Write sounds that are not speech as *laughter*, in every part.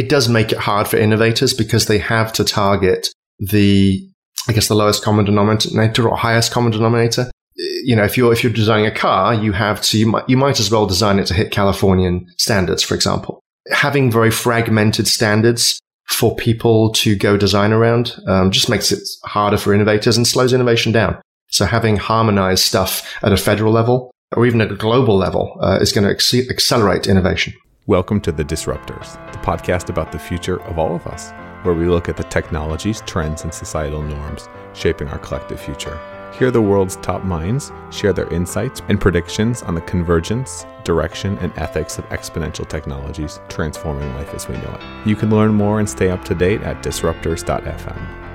it does make it hard for innovators because they have to target the, I guess, the lowest common denominator or highest common denominator. You know, if you're if you're designing a car, you have to you might you might as well design it to hit Californian standards, for example. Having very fragmented standards for people to go design around um, just makes it harder for innovators and slows innovation down. So having harmonized stuff at a federal level or even at a global level uh, is going to accelerate innovation. Welcome to The Disruptors, the podcast about the future of all of us, where we look at the technologies, trends, and societal norms shaping our collective future. Hear the world's top minds share their insights and predictions on the convergence, direction, and ethics of exponential technologies transforming life as we know it. You can learn more and stay up to date at disruptors.fm.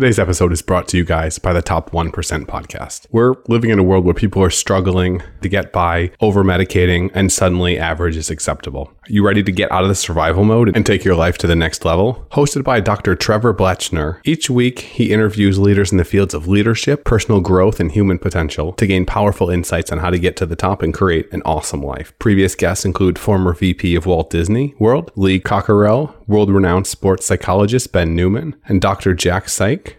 Today's episode is brought to you guys by the Top 1% podcast. We're living in a world where people are struggling to get by, over medicating, and suddenly average is acceptable. Are you ready to get out of the survival mode and take your life to the next level? Hosted by Dr. Trevor Bletchner, each week he interviews leaders in the fields of leadership, personal growth, and human potential to gain powerful insights on how to get to the top and create an awesome life. Previous guests include former VP of Walt Disney World, Lee Cockerell, world renowned sports psychologist Ben Newman, and Dr. Jack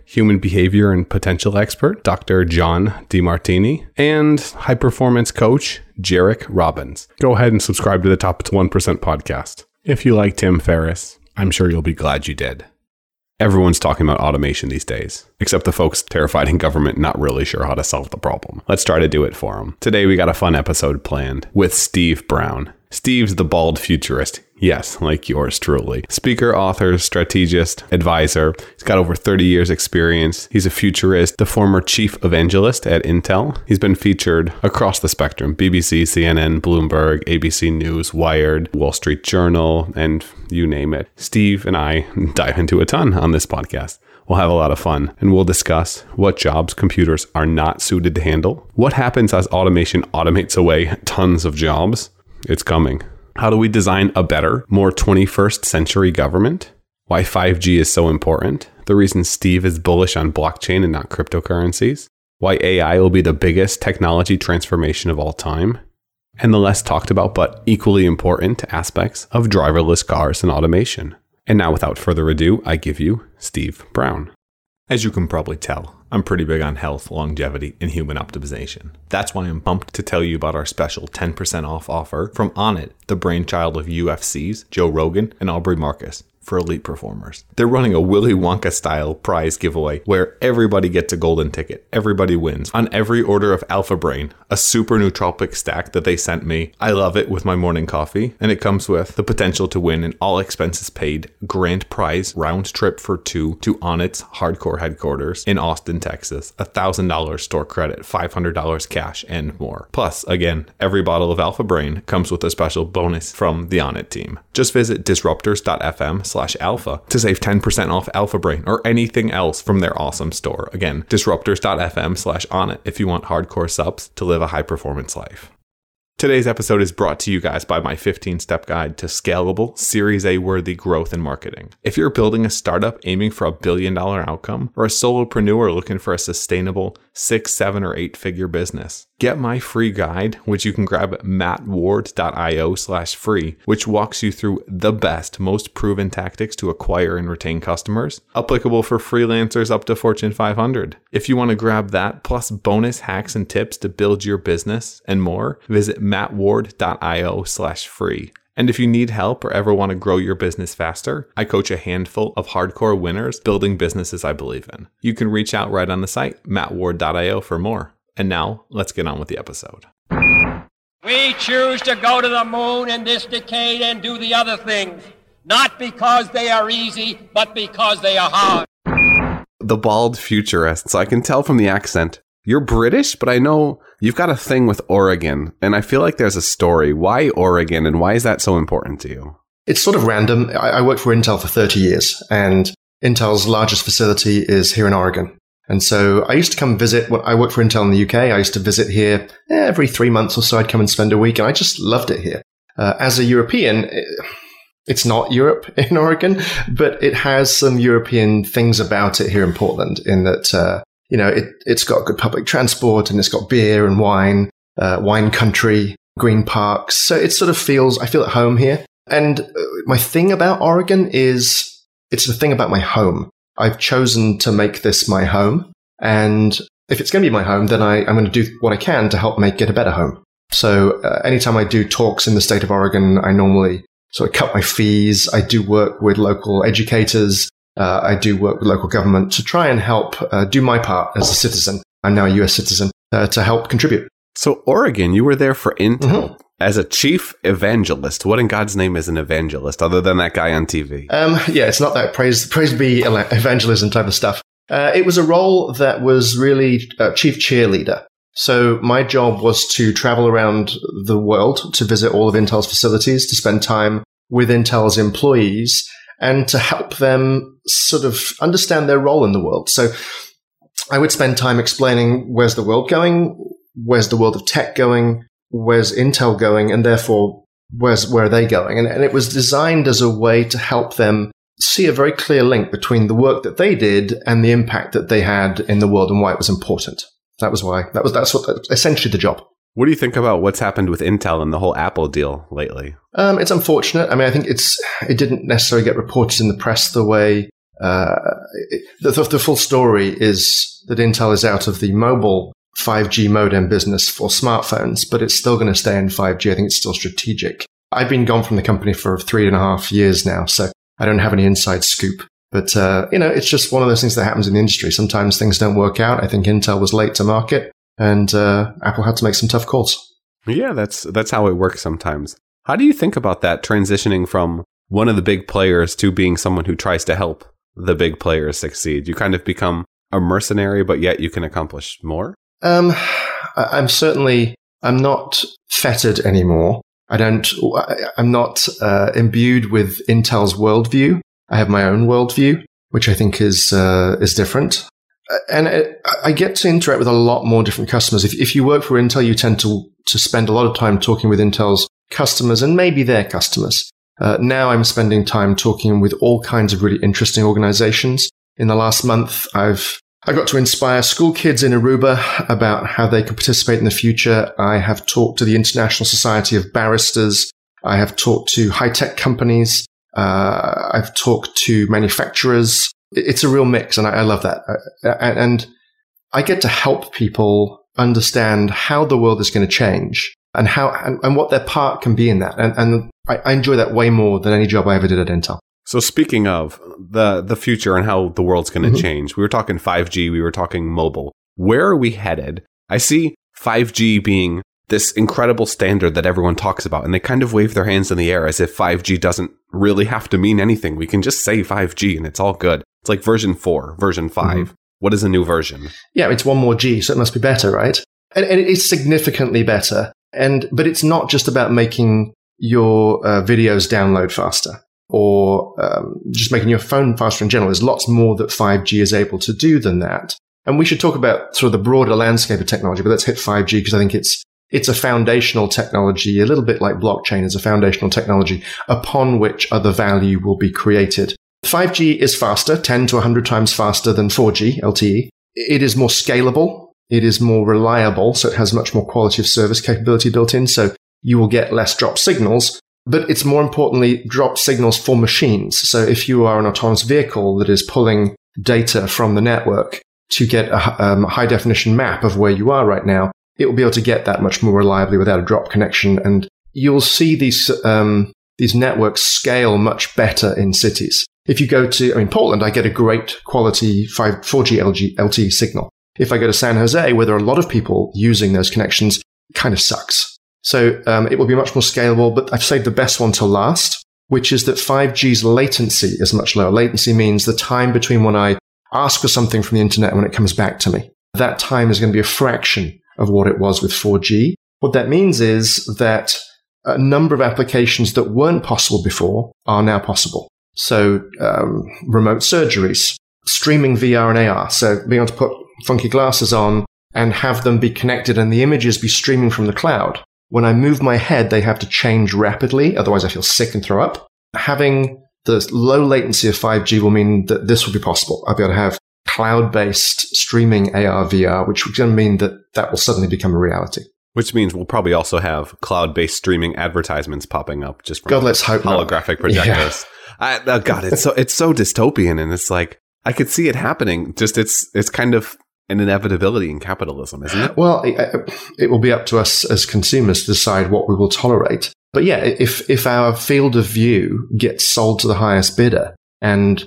Human behavior and potential expert Dr. John Demartini, and high performance coach Jairek Robbins. Go ahead and subscribe to the Top 1% podcast. If you like Tim Ferriss, I'm sure you'll be glad you did. Everyone's talking about automation these days, except the folks terrified in government not really sure how to solve the problem. Let's try to do it for them. Today we got a fun episode planned with Steve Brown. Steve's the bald futurist. Yes, like yours truly. Speaker, author, strategist, advisor. He's got over 30 years experience. He's a futurist, the former chief evangelist at Intel. He's been featured across the spectrum. BBC, CNN, Bloomberg, ABC News, Wired, Wall Street Journal, and you name it. Steve and I *laughs* dive into a ton on this podcast. We'll have a lot of fun and we'll discuss what jobs computers are not suited to handle, what happens as automation automates away tons of jobs. It's coming. How do we design a better, more 21st century government? Why 5G is so important? The reason Steve is bullish on blockchain and not cryptocurrencies? Why AI will be the biggest technology transformation of all time? And the less talked about but equally important aspects of driverless cars and automation. And now, without further ado, I give you Steve Brown. As you can probably tell, I'm pretty big on health, longevity, and human optimization. That's why I'm pumped to tell you about our special 10% off offer from Onnit, the brainchild of UFC's Joe Rogan and Aubrey Marcus for elite performers. They're running a Willy Wonka style prize giveaway where everybody gets a golden ticket. Everybody wins on every order of Alpha Brain, a super nootropic stack that they sent me. I love it with my morning coffee, and it comes with the potential to win an all expenses paid grand prize round trip for two to Onnit's hardcore headquarters in Austin, Texas, $1,000 store credit, $500 cash, and more. Plus, again, every bottle of Alpha Brain comes with a special bonus from the Onnit team. Just visit disruptors.fm slash alpha to save 10% off Alpha Brain or anything else from their awesome store. Again, disruptors.fm slash onnit if you want hardcore subs to live a high performance life. Today's episode is brought to you guys by my 15 step guide to scalable, Series A worthy growth and marketing. If you're building a startup aiming for a billion dollar outcome or a solopreneur looking for a sustainable six, seven, or eight figure business, get my free guide, which you can grab at mattward.io slash free, which walks you through the best, most proven tactics to acquire and retain customers, applicable for freelancers up to Fortune 500. If you want to grab that, plus bonus hacks and tips to build your business and more, visit mattward.io slash free. And if you need help or ever want to grow your business faster, I coach a handful of hardcore winners building businesses I believe in. You can reach out right on the site, mattward.io, for more. And now, let's get on with the episode. We choose to go to the moon in this decade and do the other things, not because they are easy, but because they are hard. The bald futurist. So I can tell from the accent you're British, but I know you've got a thing with Oregon, and I feel like there's a story. Why Oregon, and why is that so important to you? It's sort of random. I, I worked for Intel for 30 years, and Intel's largest facility is here in Oregon. And so I used to come visit. When I worked for Intel in the UK, I used to visit here every three months or so. I'd come and spend a week, and I just loved it here. Uh, as a European, it's not Europe *laughs* in Oregon, but it has some European things about it here in Portland. In that, uh, you know, it, it's got good public transport and it's got beer and wine, uh, wine country. green parks. So it sort of feels, I feel at home here. And uh, my thing about Oregon is it's the thing about my home. I've chosen to make this my home. And if it's going to be my home, then I, am going to do what I can to help make it a better home. So uh, anytime I do talks in the state of Oregon, I normally sort of cut my fees. I do work with local educators. Uh, I do work with local government to try and help uh, do my part as a citizen. I'm now a US citizen uh, to help contribute. So, Oregon, you were there for Intel. Mm-hmm. As a chief evangelist, what in God's name is an evangelist other than that guy on TV? Um, yeah, it's not that praise, praise be evangelism type of stuff. Uh, it was a role that was really uh, chief cheerleader. So my job was to travel around the world to visit all of Intel's facilities, to spend time with Intel's employees and to help them sort of understand their role in the world. So I would spend time explaining where's the world going, where's the world of tech going, where's Intel going, and therefore where's where are they going? And, and it was designed as a way to help them see a very clear link between the work that they did and the impact that they had in the world and why it was important. That was why. That was that's what essentially the job. What do you think about what's happened with Intel and the whole Apple deal lately? Um, it's unfortunate. I mean, I think it's it didn't necessarily get reported in the press the way uh, it, the, the full story is that Intel is out of the mobile 5G modem business for smartphones, but it's still going to stay in 5G. I think it's still strategic. I've been gone from the company for three and a half years now, so I don't have any inside scoop. But, uh, you know, it's just one of those things that happens in the industry. Sometimes things don't work out. I think Intel was late to market and uh, Apple had to make some tough calls. Yeah, that's that's how it works sometimes. How do you think about that transitioning from one of the big players to being someone who tries to help the big players succeed? You kind of become a mercenary, but yet you can accomplish more. Um, I'm certainly I'm not fettered anymore. I don't. I'm not uh, imbued with Intel's worldview. I have my own worldview, which I think is uh, is different. Uh, and it, I get to interact with a lot more different customers. If, if you work for Intel, you tend to to spend a lot of time talking with Intel's customers and maybe their customers. Uh, now I'm spending time talking with all kinds of really interesting organizations. In the last month, I've I got to inspire school kids in Aruba about how they can participate in the future. I have talked to the International Society of Barristers. I have talked to high tech companies. Uh, I've talked to manufacturers. It's a real mix, and I, I love that. Uh, and I get to help people understand how the world is going to change and how and, and, what their part can be in that. And, and I, I enjoy that way more than any job I ever did at Intel. So speaking of the the future and how the world's going to mm-hmm. change, we were talking 5G, we were talking mobile. Where are we headed? I see 5G being this incredible standard that everyone talks about, and they kind of wave their hands in the air as if 5G doesn't really have to mean anything. We can just say 5G and it's all good. It's like version 4, version 5. Mm-hmm. What is a new version? Yeah, it's one more G, so it must be better, right? And, and it is significantly better. And but it's not just about making your uh, videos download faster or um, just making your phone faster in general. There's lots more that 5G is able to do than that. And we should talk about sort of the broader landscape of technology, but let's hit 5G because I think it's it's a foundational technology, a little bit like blockchain is a foundational technology upon which other value will be created. 5G is faster, 10 to 100 times faster than 4G LTE. It is more scalable. It is more reliable. So it has much more quality of service capability built in. So you will get less drop signals, but it's more importantly drop signals for machines. So if you are an autonomous vehicle that is pulling data from the network to get a um, high definition map of where you are right now, it will be able to get that much more reliably without a drop connection. And you'll see these, um, these networks scale much better in cities. If you go to, I mean, Portland, I get a great quality 5, 4G LG, LTE signal. If I go to San Jose, where there are a lot of people using those connections, kind of sucks. So um, it will be much more scalable, but I've saved the best one to last, which is that 5G's latency is much lower. Latency means the time between when I ask for something from the internet and when it comes back to me. That time is going to be a fraction of what it was with 4G. What that means is that a number of applications that weren't possible before are now possible. So, um, remote surgeries, streaming VR and AR. So being able to put funky glasses on and have them be connected and the images be streaming from the cloud. When I move my head, they have to change rapidly. Otherwise I feel sick and throw up. Having the low latency of 5G will mean that this will be possible. I'll be able to have cloud based streaming AR VR, which is going to mean that that will suddenly become a reality. Which means we'll probably also have cloud-based streaming advertisements popping up just from God, let's hope not. holographic projectors. I, oh God, it's so it's so dystopian, and it's like I could see it happening. Just it's it's kind of an inevitability in capitalism, isn't it? Well, it, it will be up to us as consumers to decide what we will tolerate. But yeah, if if our field of view gets sold to the highest bidder, and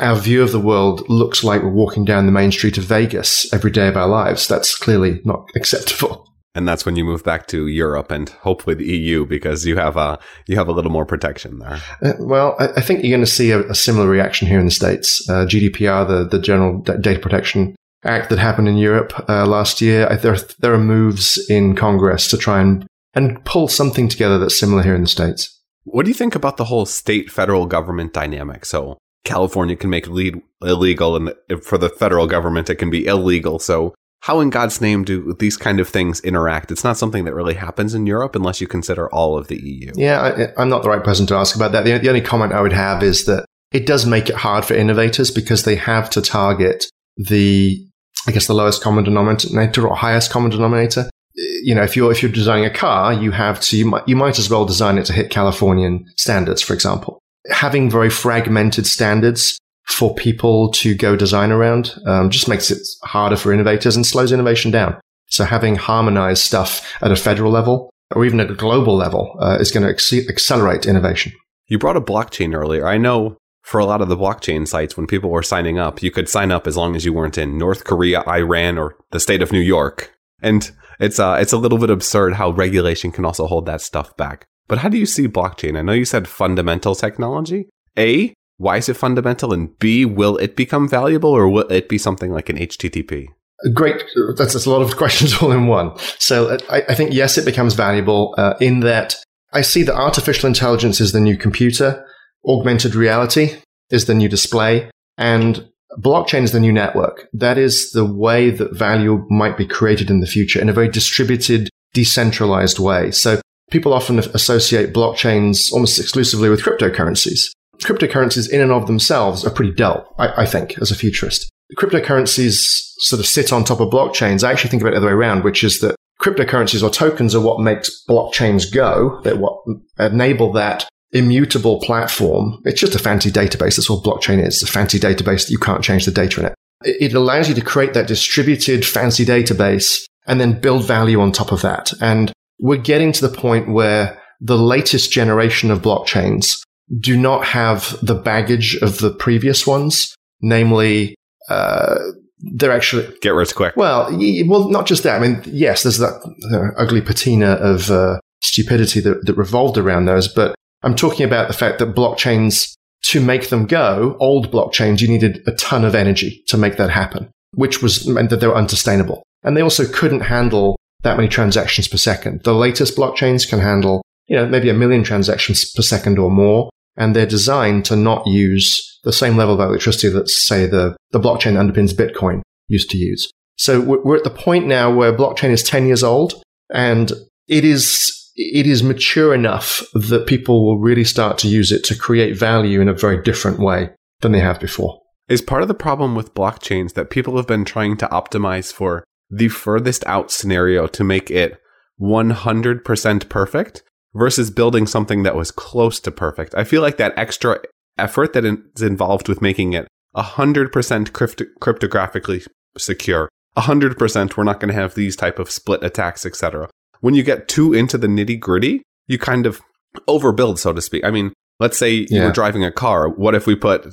our view of the world looks like we're walking down the main street of Vegas every day of our lives, that's clearly not *laughs* acceptable. And that's when you move back to Europe and hopefully the EU because you have a you have a little more protection there. Uh, well, I, I, think you're going to see a, a, similar reaction here in the states. Uh, GDPR, the the General Data Protection Act that happened in Europe uh, last year, I, there there are moves in Congress to try and and pull something together that's similar here in the states. What do you think about the whole state federal government dynamic? So California can make lead illegal, and for the federal government, it can be illegal. So how in God's name do these kind of things interact? It's not something that really happens in Europe unless you consider all of the EU. Yeah, I, am not the right person to ask about that. The, the only comment I would have is that it does make it hard for innovators because they have to target the, I guess, the lowest common denominator or highest common denominator. You know, if you're if you're designing a car, you have to you might you might as well design it to hit Californian standards, for example. Having very fragmented standards for people to go design around um, just makes it harder for innovators and slows innovation down. So having harmonized stuff at a federal level or even at a global level uh, is going to accelerate innovation. You brought a blockchain earlier. I know for a lot of the blockchain sites, when people were signing up, you could sign up as long as you weren't in North Korea, Iran, or the state of New York. And it's uh, it's a little bit absurd how regulation can also hold that stuff back. But how do you see blockchain? I know you said fundamental technology. A, why is it fundamental? And B, will it become valuable or will it be something like an HTTP? Great. That's, that's a lot of *laughs* questions all in one. So uh, I, I think, yes, it becomes valuable uh, in that I see that artificial intelligence is the new computer, augmented reality is the new display, and blockchain is the new network. That is the way that value might be created in the future in a very distributed, decentralized way. So people often associate blockchains almost exclusively with cryptocurrencies cryptocurrencies in and of themselves are pretty dull, I, I, think, as a futurist. Cryptocurrencies sort of sit on top of blockchains. I actually think about it the other way around, which is that cryptocurrencies or tokens are what makes blockchains go, that what enable that immutable platform. It's just a fancy database. That's all blockchain is. a fancy database that you can't change the data in it. It allows you to create that distributed fancy database and then build value on top of that. And we're getting to the point where the latest generation of blockchains do not have the baggage of the previous ones, namely, uh, they're actually get rich quick. Well, well, not just that. I mean, yes, there's that uh, ugly patina of uh, stupidity that, that revolved around those, but I'm talking about the fact that blockchains, to make them go, old blockchains, you needed a ton of energy to make that happen, which was meant that they were unsustainable, and they also couldn't handle that many transactions per second. The latest blockchains can handle, you know, maybe a million transactions per second or more and they're designed to not use the same level of electricity that, say, the, the blockchain underpins Bitcoin used to use. So we're at the point now where blockchain is 10 years old and it is it is mature enough that people will really start to use it to create value in a very different way than they have before. Is part of the problem with blockchains that people have been trying to optimize for the furthest out scenario to make it 100% perfect versus building something that was close to perfect. I feel like that extra effort that is involved with making it 100% crypto- cryptographically secure, 100% we're not going to have these type of split attacks, etc. When you get too into the nitty gritty, you kind of overbuild, so to speak. I mean, let's say yeah. you're driving a car. What if we put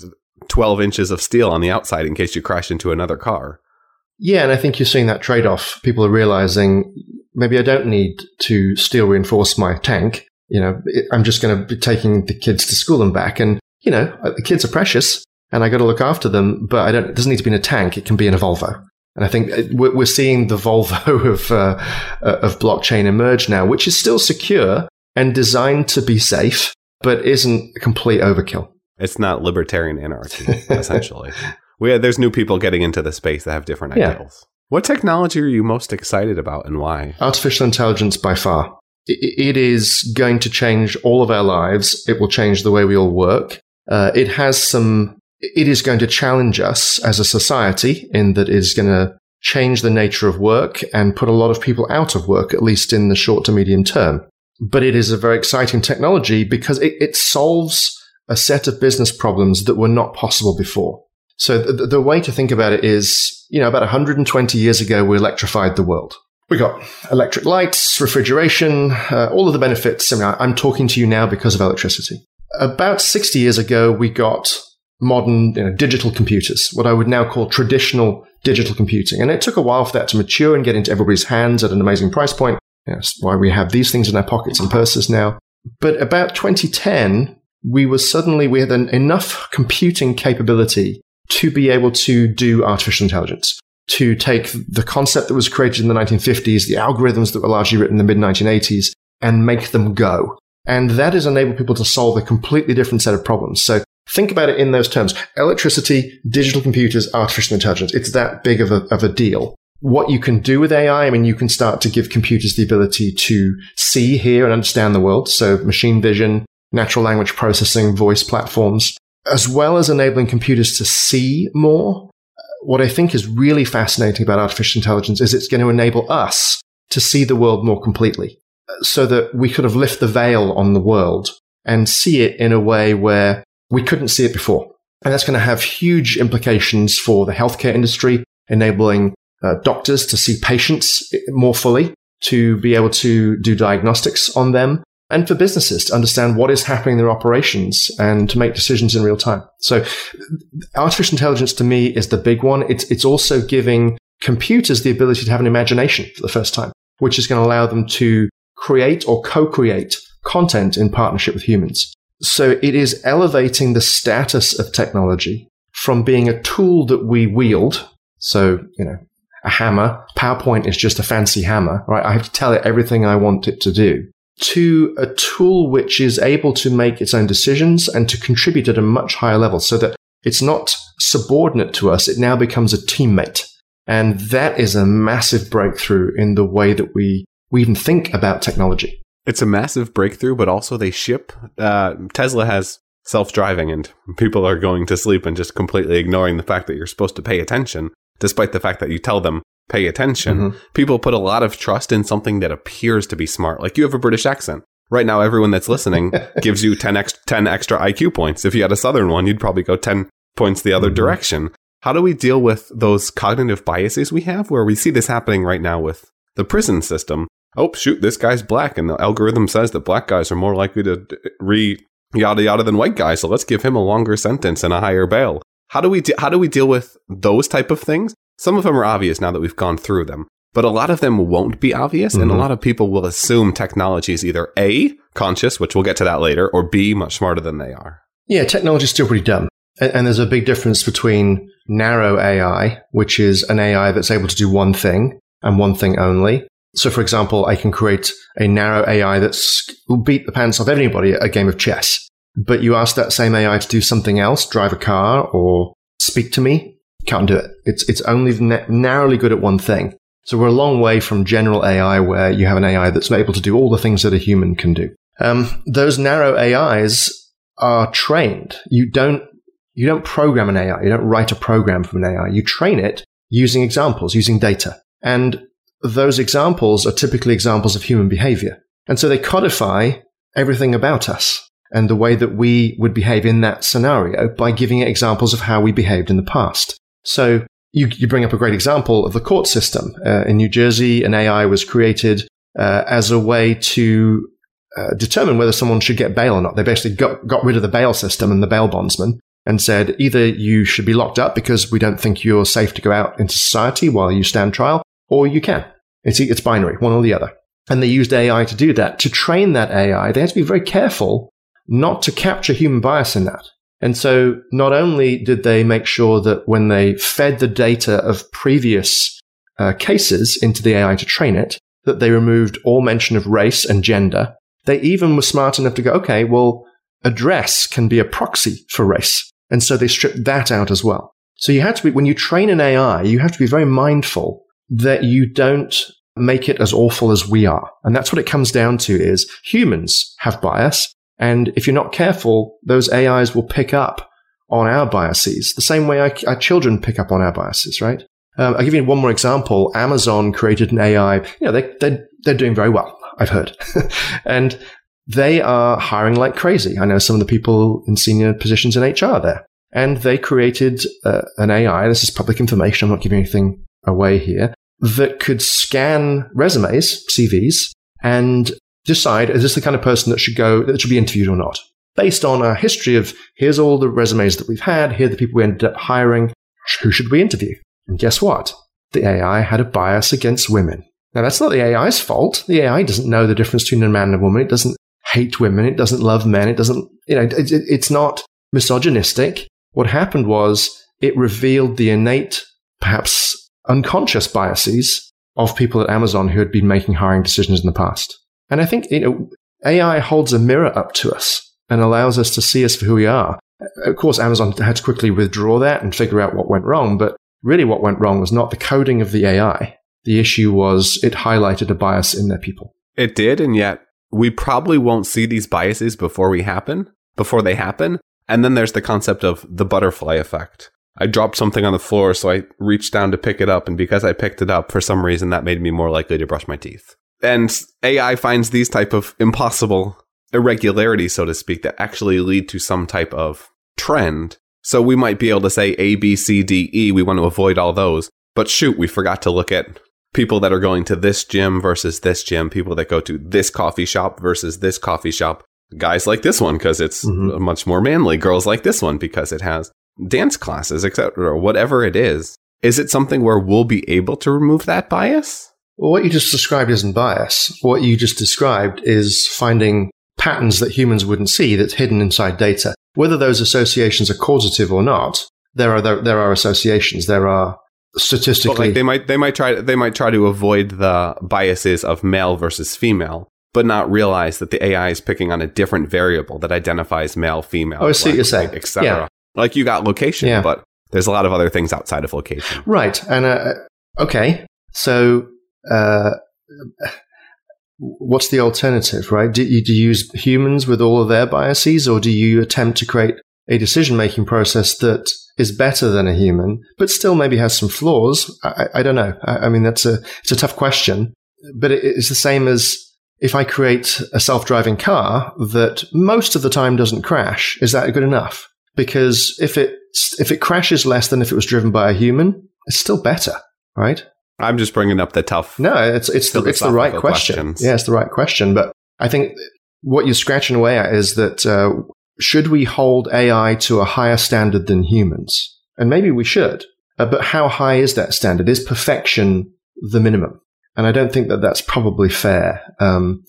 12 inches of steel on the outside in case you crash into another car? Yeah, and I think you're seeing that trade off. People are realizing maybe I don't need to steel reinforce my tank. You know, I'm just going to be taking the kids to school and back. And, you know, uh, the kids are precious and I got to look after them, but I don't, it doesn't need to be in a tank. It can be in a Volvo. And I think uh, we're seeing the Volvo *laughs* of, uh, uh, of blockchain emerge now, which is still secure and designed to be safe, but isn't a complete overkill. It's not libertarian anarchy, *laughs* essentially. we, there's new people getting into the space that have different yeah. ideals. What technology are you most excited about and why? Artificial intelligence by far. It is going to change all of our lives. It will change the way we all work. Uh, it has some, it is going to challenge us as a society in that it is going to change the nature of work and put a lot of people out of work, at least in the short to medium term. But it is a very exciting technology because it, it solves a set of business problems that were not possible before. So the, the way to think about it is, you know, about 120 years ago, we electrified the world. We got electric lights, refrigeration, uh, all of the benefits. I mean, I'm talking to you now because of electricity. About 60 years ago, we got modern you know, digital computers, what I would now call traditional digital computing. And it took a while for that to mature and get into everybody's hands at an amazing price point. That's why we have these things in our pockets and purses now. But about 2010, we were suddenly, we had an, enough computing capability to be able to do artificial intelligence, to take the concept that was created in the 1950s, the algorithms that were largely written in the mid 1980s, and make them go. And that has enabled people to solve a completely different set of problems. So think about it in those terms. Electricity, digital computers, artificial intelligence. It's that big of a, of a deal. What you can do with AI, I mean, you can start to give computers the ability to see, hear, and understand the world. So machine vision, natural language processing, voice platforms, as well as enabling computers to see more. What I think is really fascinating about artificial intelligence is it's going to enable us to see the world more completely so that we could have lift the veil on the world and see it in a way where we couldn't see it before. And that's going to have huge implications for the healthcare industry, enabling uh, doctors to see patients more fully, to be able to do diagnostics on them, and for businesses to understand what is happening in their operations and to make decisions in real time. So artificial intelligence to me is the big one. It's, it's also giving computers the ability to have an imagination for the first time, which is going to allow them to create or co-create content in partnership with humans. So it is elevating the status of technology from being a tool that we wield. So, you know, a hammer. PowerPoint is just a fancy hammer, right? I have to tell it everything I want it to do to a tool which is able to make its own decisions and to contribute at a much higher level so that it's not subordinate to us. It now becomes a teammate. And that is a massive breakthrough in the way that we, we even think about technology. It's a massive breakthrough, but also they ship. Uh, Tesla has self driving, and people are going to sleep and just completely ignoring the fact that you're supposed to pay attention, despite the fact that you tell them pay attention. Mm-hmm. People put a lot of trust in something that appears to be smart. Like you have a British accent. Right now, everyone that's listening *laughs* gives you 10, ex- 10 extra IQ points. If you had a Southern one, you'd probably go 10 points the other mm-hmm. direction. How do we deal with those cognitive biases we have where we see this happening right now with the prison system? Oh, shoot, this guy's black, and the algorithm says that black guys are more likely to re yada yada than white guys, so let's give him a longer sentence and a higher bail. How do we de- how do we deal with those type of things? Some of them are obvious now that we've gone through them, but a lot of them won't be obvious. Mm-hmm. And a mm-hmm. lot of people will assume technology is either A, conscious, which we'll get to that later, or B, much smarter than they are. Yeah, technology is still pretty dumb. And, and there's a big difference between narrow AI, which is an AI that's able to do one thing and one thing only. So, for example, I can create a narrow AI that will beat the pants off anybody at a game of chess. But you ask that same AI to do something else, drive a car or speak to me, can't do it. It's, it's only narrowly good at one thing. So we're a long way from general AI where you have an AI that's able to do all the things that a human can do. Um, those narrow AIs are trained. You don't, you don't program an AI. You don't write a program from an AI. You train it using examples, using data. And those examples are typically examples of human behavior. And so they codify everything about us and the way that we would behave in that scenario by giving examples of how we behaved in the past. So you, you bring up a great example of the court system. Uh, in New Jersey, an AI was created uh, as a way to uh, determine whether someone should get bail or not. They basically got, got rid of the bail system and the bail bondsman and said either you should be locked up because we don't think you're safe to go out into society while you stand trial, or you can. It's, it's binary, one or the other. And they used AI to do that. To train that AI, they had to be very careful not to capture human bias in that. And so not only did they make sure that when they fed the data of previous uh, cases into the AI to train it, that they removed all mention of race and gender. They even were smart enough to go, okay, well, address can be a proxy for race. And so they stripped that out as well. So you had to be, when you train an AI, you have to be very mindful that you don't make it as awful as we are. And that's what it comes down to is humans have bias. And if you're not careful, those AIs will pick up on our biases the same way our, our children pick up on our biases, right? Um, I'll give you one more example. Amazon created an AI. You know, they, they, they're doing very well, I've heard. *laughs* and they are hiring like crazy. I know some of the people in senior positions in HR there. And they created uh, an AI. This is public information. I'm not giving anything away here that could scan resumes, CVs, and decide is this the kind of person that should go, that should be interviewed or not? Based on a history of here's all the resumes that we've had, here are the people we ended up hiring, who should we interview? And guess what? The AI had a bias against women. Now, that's not the AI's fault. The AI doesn't know the difference between a man and a woman. It doesn't hate women. It doesn't love men. It doesn't, you know, it, it, it's not misogynistic. What happened was it revealed the innate, perhaps unconscious biases of people at Amazon who had been making hiring decisions in the past. And I think, you know, AI holds a mirror up to us and allows us to see us for who we are. Of course, Amazon had to quickly withdraw that and figure out what went wrong, but really what went wrong was not the coding of the AI. The issue was it highlighted a bias in their people. It did, and yet we probably won't see these biases before we happen, before they happen. And then there's the concept of the butterfly effect. I dropped something on the floor, so I reached down to pick it up, and because I picked it up, for some reason that made me more likely to brush my teeth. And AI finds these type of impossible irregularities, so to speak, that actually lead to some type of trend. So we might be able to say A, B, C, D, E. We want to avoid all those. But shoot, we forgot to look at people that are going to this gym versus this gym, people that go to this coffee shop versus this coffee shop. Guys like this one because it's mm-hmm. much more manly. Girls like this one because it has dance classes, etc. Whatever it is, is it something where we'll be able to remove that bias? Well, what you just described isn't bias. What you just described is finding patterns that humans wouldn't see that's hidden inside data. Whether those associations are causative or not, there are there, there are associations. There are statistically but like they might they might try they might try to avoid the biases of male versus female but not realize that the AI is picking on a different variable that identifies male, female, oh, I see what you're saying, etc. Yeah. Like you got location, yeah. but there's a lot of other things outside of location. Right. And uh, okay, so uh, what's the alternative? Right? Do you, do you use humans with all of their biases, or do you attempt to create a decision making process that is better than a human, but still maybe has some flaws? I, I don't know. I, I, mean, that's a it's a tough question, but it, it's the same as if I create a self driving car that most of the time doesn't crash. Is that good enough? Because if it if it crashes less than if it was driven by a human, it's still better, right? I'm just bringing up the tough. No, it's it's the, it's the right question. Questions. Yeah, it's the right question. But I think what you're scratching away at is that uh, should we hold AI to a higher standard than humans? And maybe we should. Uh, but how high is that standard? Is perfection the minimum? And I don't think that that's probably fair. Um,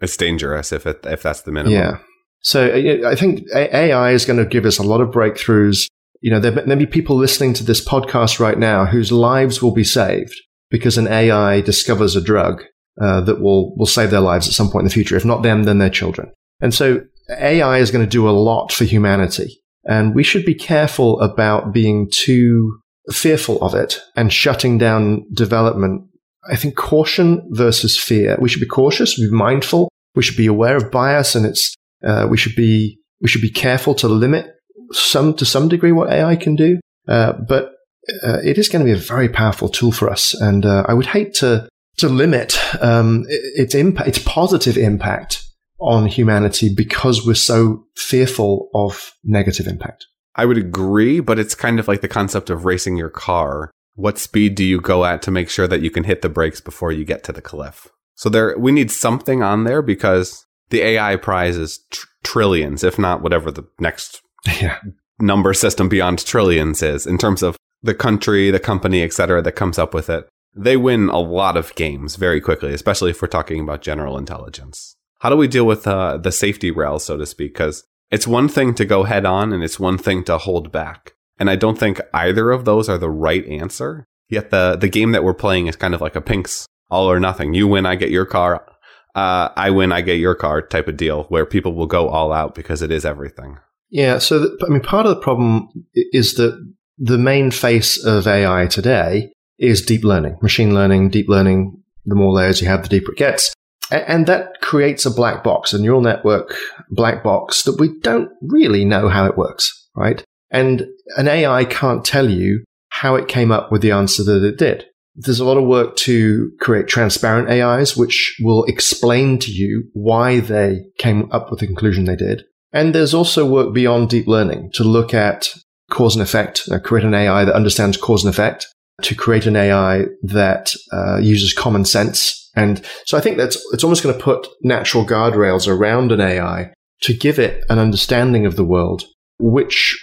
it's dangerous if it, if that's the minimum. Yeah. So uh, I think AI is going to give us a lot of breakthroughs. You know, there may be people listening to this podcast right now whose lives will be saved because an AI discovers a drug uh, that will will save their lives at some point in the future. If not them, then their children. And so AI is going to do a lot for humanity. And we should be careful about being too fearful of it and shutting down development. I think caution versus fear. We should be cautious, be mindful. We should be aware of bias and it's, uh, we should be, we should be careful to limit some, to some degree what AI can do. Uh, but uh, it is going to be a very powerful tool for us. And uh, I would hate to, to limit um, its impact, its positive impact on humanity because we're so fearful of negative impact. I would agree, but it's kind of like the concept of racing your car. What speed do you go at to make sure that you can hit the brakes before you get to the cliff? So there, we need something on there because the AI prize is tr- trillions, if not whatever the next *laughs* yeah. number system beyond trillions is in terms of the country, the company, etc., that comes up with it. They win a lot of games very quickly, especially if we're talking about general intelligence. How do we deal with uh, the safety rail, so to speak? Because it's one thing to go head on and it's one thing to hold back. And I don't think either of those are the right answer. Yet the, the game that we're playing is kind of like a pinks all or nothing. You win, I get your car. Uh, I win, I get your car type of deal where people will go all out because it is everything. Yeah. So, th- I mean, part of the problem is that the main face of AI today is deep learning, machine learning, deep learning. The more layers you have, the deeper it gets. And that creates a black box, a neural network black box that we don't really know how it works, right? And an AI can't tell you how it came up with the answer that it did. There's a lot of work to create transparent AIs, which will explain to you why they came up with the conclusion they did. And there's also work beyond deep learning to look at cause and effect, uh, create an AI that understands cause and effect, to create an AI that uh, uses common sense. And so I think that's it's almost going to put natural guardrails around an AI to give it an understanding of the world, which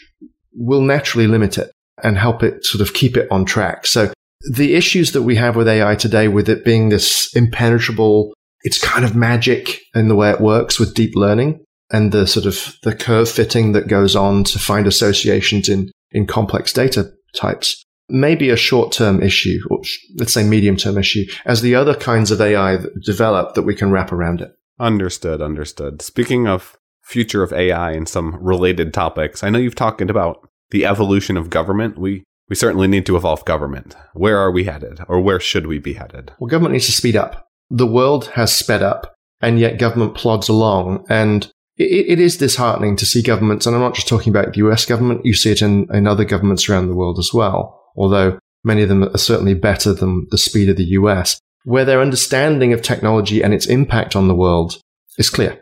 will naturally limit it and help it sort of keep it on track. So the issues that we have with AI today, with it being this impenetrable, it's kind of magic in the way it works with deep learning and the sort of the curve fitting that goes on to find associations in, in complex data types may be a short term issue, or let's say medium term issue, as the other kinds of AI develop that we can wrap around it. Understood, understood. Speaking of future of AI and some related topics, I know you've talked about the evolution of government. We we certainly need to evolve government. Where are we headed, or where should we be headed? Well, government needs to speed up. The world has sped up, and yet government plods along. And it, it is disheartening to see governments, and I'm not just talking about the US government, you see it in, in other governments around the world as well, although many of them are certainly better than the speed of the US, where their understanding of technology and its impact on the world is clear.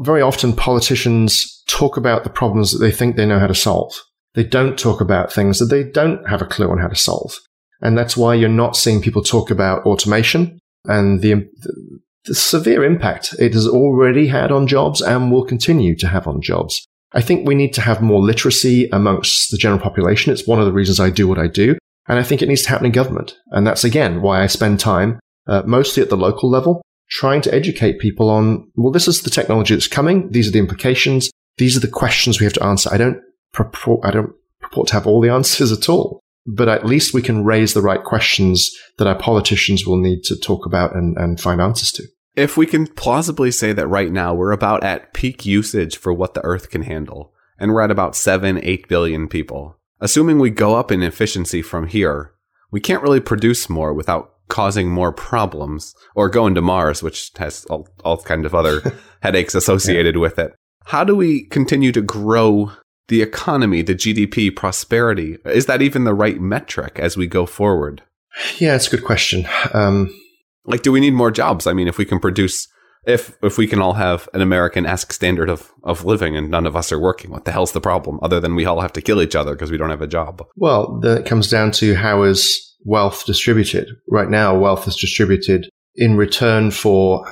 Very often politicians talk about the problems that they think they know how to solve. They don't talk about things that they don't have a clue on how to solve. And that's why you're not seeing people talk about automation and the, the severe impact it has already had on jobs and will continue to have on jobs. I think we need to have more literacy amongst the general population. It's one of the reasons I do what I do. And I think it needs to happen in government. And that's again why I spend time uh, mostly at the local level trying to educate people on, well, this is the technology that's coming. These are the implications. These are the questions we have to answer. I don't purport, I don't purport to have all the answers at all, but at least we can raise the right questions that our politicians will need to talk about and, and find answers to. If we can plausibly say that right now we're about at peak usage for what the Earth can handle, and we're at about 7, 8 billion people, assuming we go up in efficiency from here, we can't really produce more without causing more problems, or going to Mars, which has all, all kind of other *laughs* headaches associated yeah. with it. How do we continue to grow the economy, the GDP, prosperity? Is that even the right metric as we go forward? Yeah, it's a good question. Um, like, do we need more jobs? I mean, if we can produce, if if we can all have an American-esque standard of of living and none of us are working, what the hell's the problem? Other than we all have to kill each other because we don't have a job. Well, then it comes down to how is wealth distributed. Right now, wealth is distributed in return for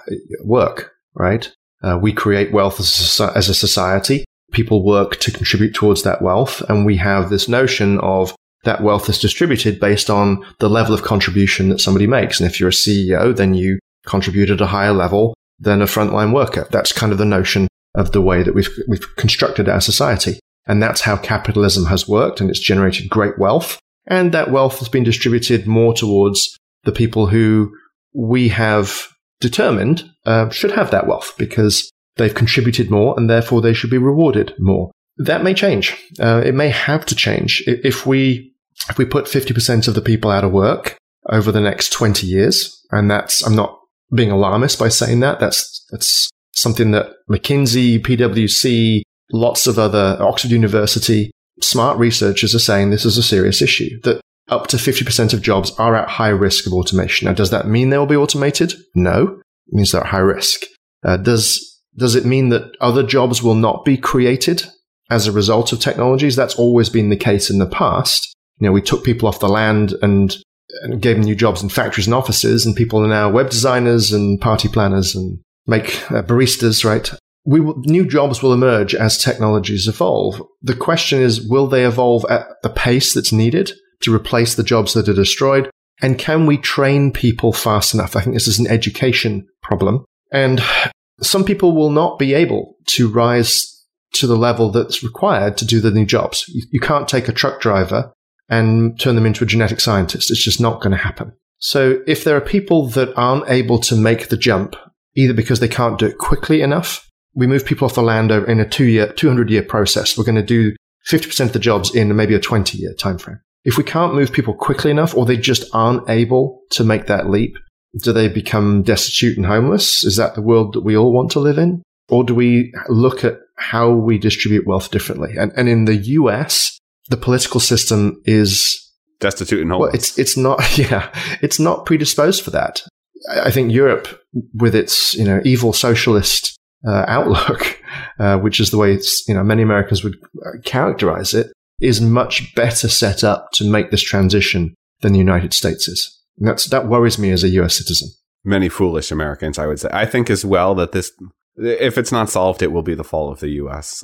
work. Right? Uh, we create wealth as a, as a society. People work to contribute towards that wealth, and we have this notion of that wealth is distributed based on the level of contribution that somebody makes. And if you're a CEO, then you contribute at a higher level than a frontline worker. That's kind of the notion of the way that we've, we've constructed our society. And that's how capitalism has worked and it's generated great wealth. And that wealth has been distributed more towards the people who we have determined uh, should have that wealth because they've contributed more and therefore they should be rewarded more. That may change. Uh, it may have to change if we if we put 50% of the people out of work over the next 20 years, and that's, I'm not being alarmist by saying that, that's, that's something that McKinsey, PwC, lots of other, Oxford University, smart researchers are saying this is a serious issue, that up to 50% of jobs are at high risk of automation. Now, does that mean they will be automated? No. It means they're at high risk. Uh, does, does it mean that other jobs will not be created as a result of technologies? That's always been the case in the past you know, we took people off the land and, and gave them new jobs in factories and offices, and people are now web designers and party planners and make uh, baristas, right? We will, new jobs will emerge as technologies evolve. The question is, will they evolve at the pace that's needed to replace the jobs that are destroyed? And can we train people fast enough? I think this is an education problem. And some people will not be able to rise to the level that's required to do the new jobs. You, you can't take a truck driver and turn them into a genetic scientist. It's just not going to happen. So if there are people that aren't able to make the jump, either because they can't do it quickly enough, we move people off the land in a two year, 200 year process. We're going to do 50% of the jobs in maybe a 20 year timeframe. If we can't move people quickly enough or they just aren't able to make that leap, do they become destitute and homeless? Is that the world that we all want to live in? Or do we look at how we distribute wealth differently? And, and in the US, the political system is destitute and homeless. Well, it's it's not. *laughs* Yeah, it's not predisposed for that. I I think Europe, with its you know evil socialist uh, outlook, *laughs* uh, which is the way it's you know many Americans would uh, characterize it, is much better set up to make this transition than the United States is. And that's that worries me as a U.S. citizen. Many foolish Americans, I would say. I think as well that this, if it's not solved, it will be the fall of the U.S.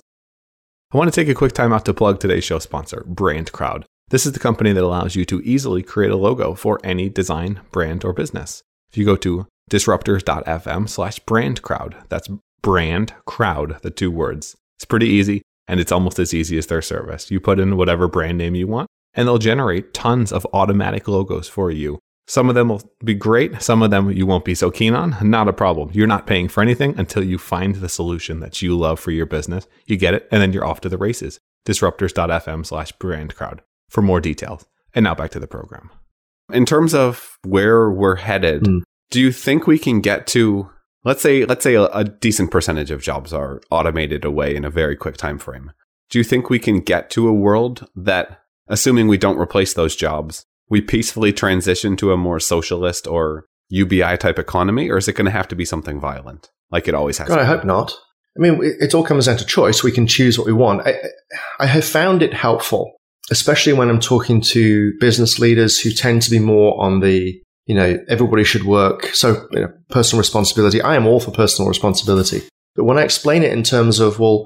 I want to take a quick time out to plug today's show sponsor, Brand Crowd. This is the company that allows you to easily create a logo for any design, brand, or business. If you go to disruptors.fm slash brand crowd, that's brand crowd, the two words. It's pretty easy and it's almost as easy as their service. You put in whatever brand name you want and they'll generate tons of automatic logos for you. Some of them will be great, some of them you won't be so keen on. Not a problem. You're not paying for anything until you find the solution that you love for your business. You get it, and then you're off to the races. Disruptors.fm slash brand crowd for more details. And now back to the program. In terms of where we're headed, Mm. do you think we can get to let's say let's say a, a decent percentage of jobs are automated away in a very quick time frame. Do you think we can get to a world that assuming we don't replace those jobs, we peacefully transition to a more socialist or UBI type economy or is it going to have to be something violent like it always has? God, I hope not. I mean, it, it all comes down to choice. We can choose what we want. I, I have found it helpful, especially when I'm talking to business leaders who tend to be more on the, you know, everybody should work. So, you know, personal responsibility. I am all for personal responsibility. But when I explain it in terms of, well,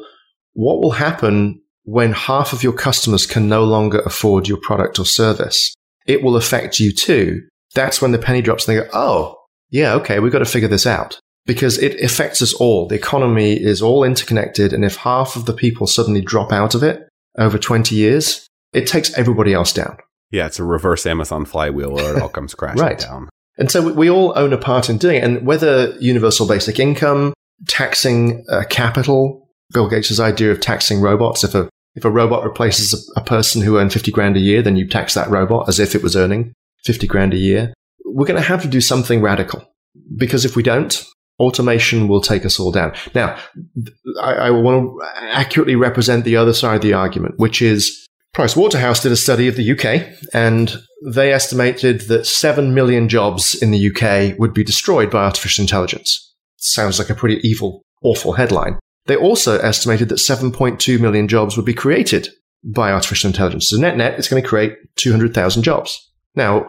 what will happen when half of your customers can no longer afford your product or service? It will affect you too. That's when the penny drops and they go, oh, yeah, okay, we've got to figure this out because it affects us all. The economy is all interconnected. And if half of the people suddenly drop out of it over 20 years, it takes everybody else down. Yeah, it's a reverse Amazon flywheel where it all comes *laughs* crashing Right. down. And so we, we all own a part in doing it. And whether universal basic income, taxing uh, capital, Bill Gates' idea of taxing robots, if a, if a robot replaces a, a person who earned 50 grand a year, then you tax that robot as if it was earning 50 grand a year. We're going to have to do something radical because if we don't, automation will take us all down. Now, I, I want to accurately represent the other side of the argument, which is Price Waterhouse did a study of the UK and they estimated that 7 million jobs in the UK would be destroyed by artificial intelligence. Sounds like a pretty evil, awful headline. They also estimated that 7.2 million jobs would be created by artificial intelligence. So net net, it's going to create 200,000 jobs. Now,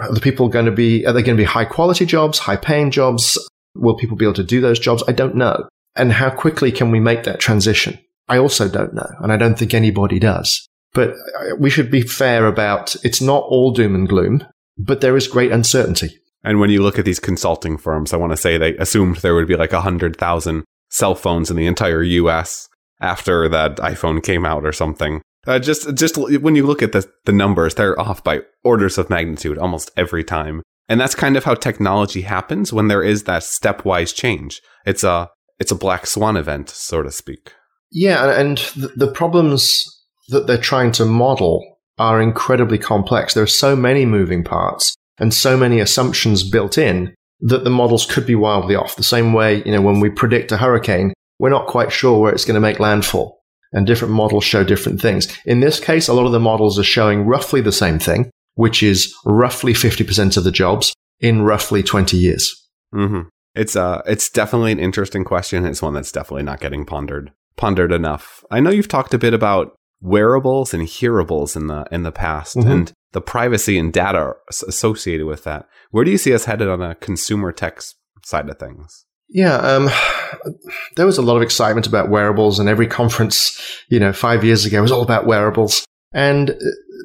are the people going to be, are they going to be high quality jobs, high paying jobs? Will people be able to do those jobs? I don't know. And how quickly can we make that transition? I also don't know. And I don't think anybody does. But uh, we should be fair about it's not all doom and gloom, but there is great uncertainty. And when you look at these consulting firms, I want to say they assumed there would be like 100,000 cell phones in the entire US after that iPhone came out or something. Uh, just, just when you look at the, the numbers, they're off by orders of magnitude almost every time. And that's kind of how technology happens when there is that stepwise change. It's a, it's a black swan event, so to speak. Yeah, and the, the problems that they're trying to model are incredibly complex. There are so many moving parts and so many assumptions built in that the models could be wildly off. The same way, you know, when we predict a hurricane, we're not quite sure where it's going to make landfall. And different models show different things. In this case, a lot of the models are showing roughly the same thing, which is roughly 50% of the jobs in roughly 20 years. hmm It's uh, it's definitely an interesting question. It's one that's definitely not getting pondered pondered enough. I know you've talked a bit about wearables and hearables in the in the past, Mhm. and the privacy and data associated with that. Where do you see us headed on a consumer tech side of things? Yeah, um, there was a lot of excitement about wearables, and every conference, you know, five years ago was all about wearables. And uh,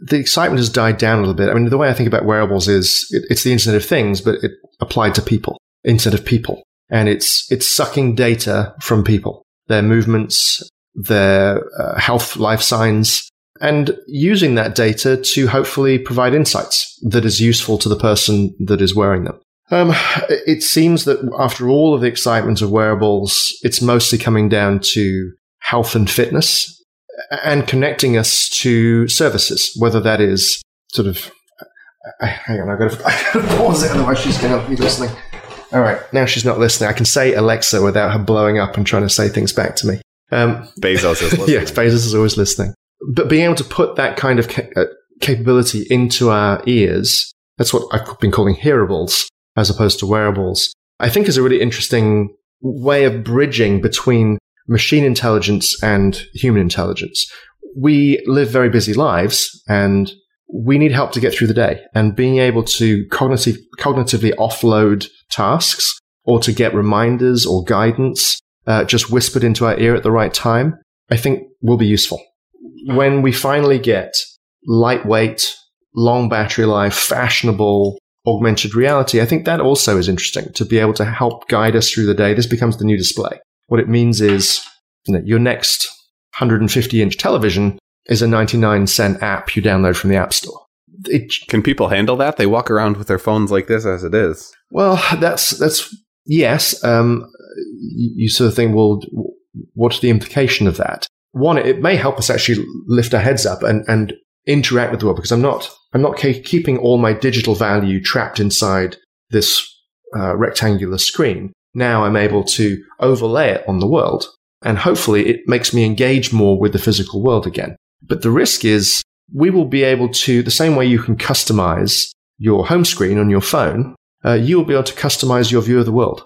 the excitement has died down a little bit. I mean, the way I think about wearables is it, it's the Internet of Things, but it applied to people, Internet of People, and it's it's sucking data from people, their movements, their uh, health, life signs, and using that data to hopefully provide insights that is useful to the person that is wearing them. Um, it seems that after all of the excitement of wearables, it's mostly coming down to health and fitness and connecting us to services, whether that is sort of. I, hang on, I've got, to, *laughs* I've got to pause it, otherwise she's going to be listening. All right, now she's not listening. I can say Alexa without her blowing up and trying to say things back to me. Um, Bezos is *laughs* listening. yes, Bezos is always listening. But being able to put that kind of ca- uh, capability into our ears. That's what I've been calling hearables as opposed to wearables. I think is a really interesting way of bridging between machine intelligence and human intelligence. We live very busy lives and we need help to get through the day and being able to cognitive, cognitively offload tasks or to get reminders or guidance uh, just whispered into our ear at the right time, I think will be useful. When we finally get lightweight, long battery life, fashionable augmented reality, I think that also is interesting to be able to help guide us through the day. This becomes the new display. What it means is you know, your next 150 inch television is a 99 cent app you download from the App Store. It, Can people handle that? They walk around with their phones like this as it is. Well, that's that's yes. Um, you, you sort of think, well, what's the implication of that? One, it may help us actually lift our heads up and, and interact with the world because I'm not I'm not keeping all my digital value trapped inside this uh, rectangular screen. Now I'm able to overlay it on the world, and hopefully it makes me engage more with the physical world again. But the risk is we will be able to the same way you can customize your home screen on your phone, uh, you will be able to customize your view of the world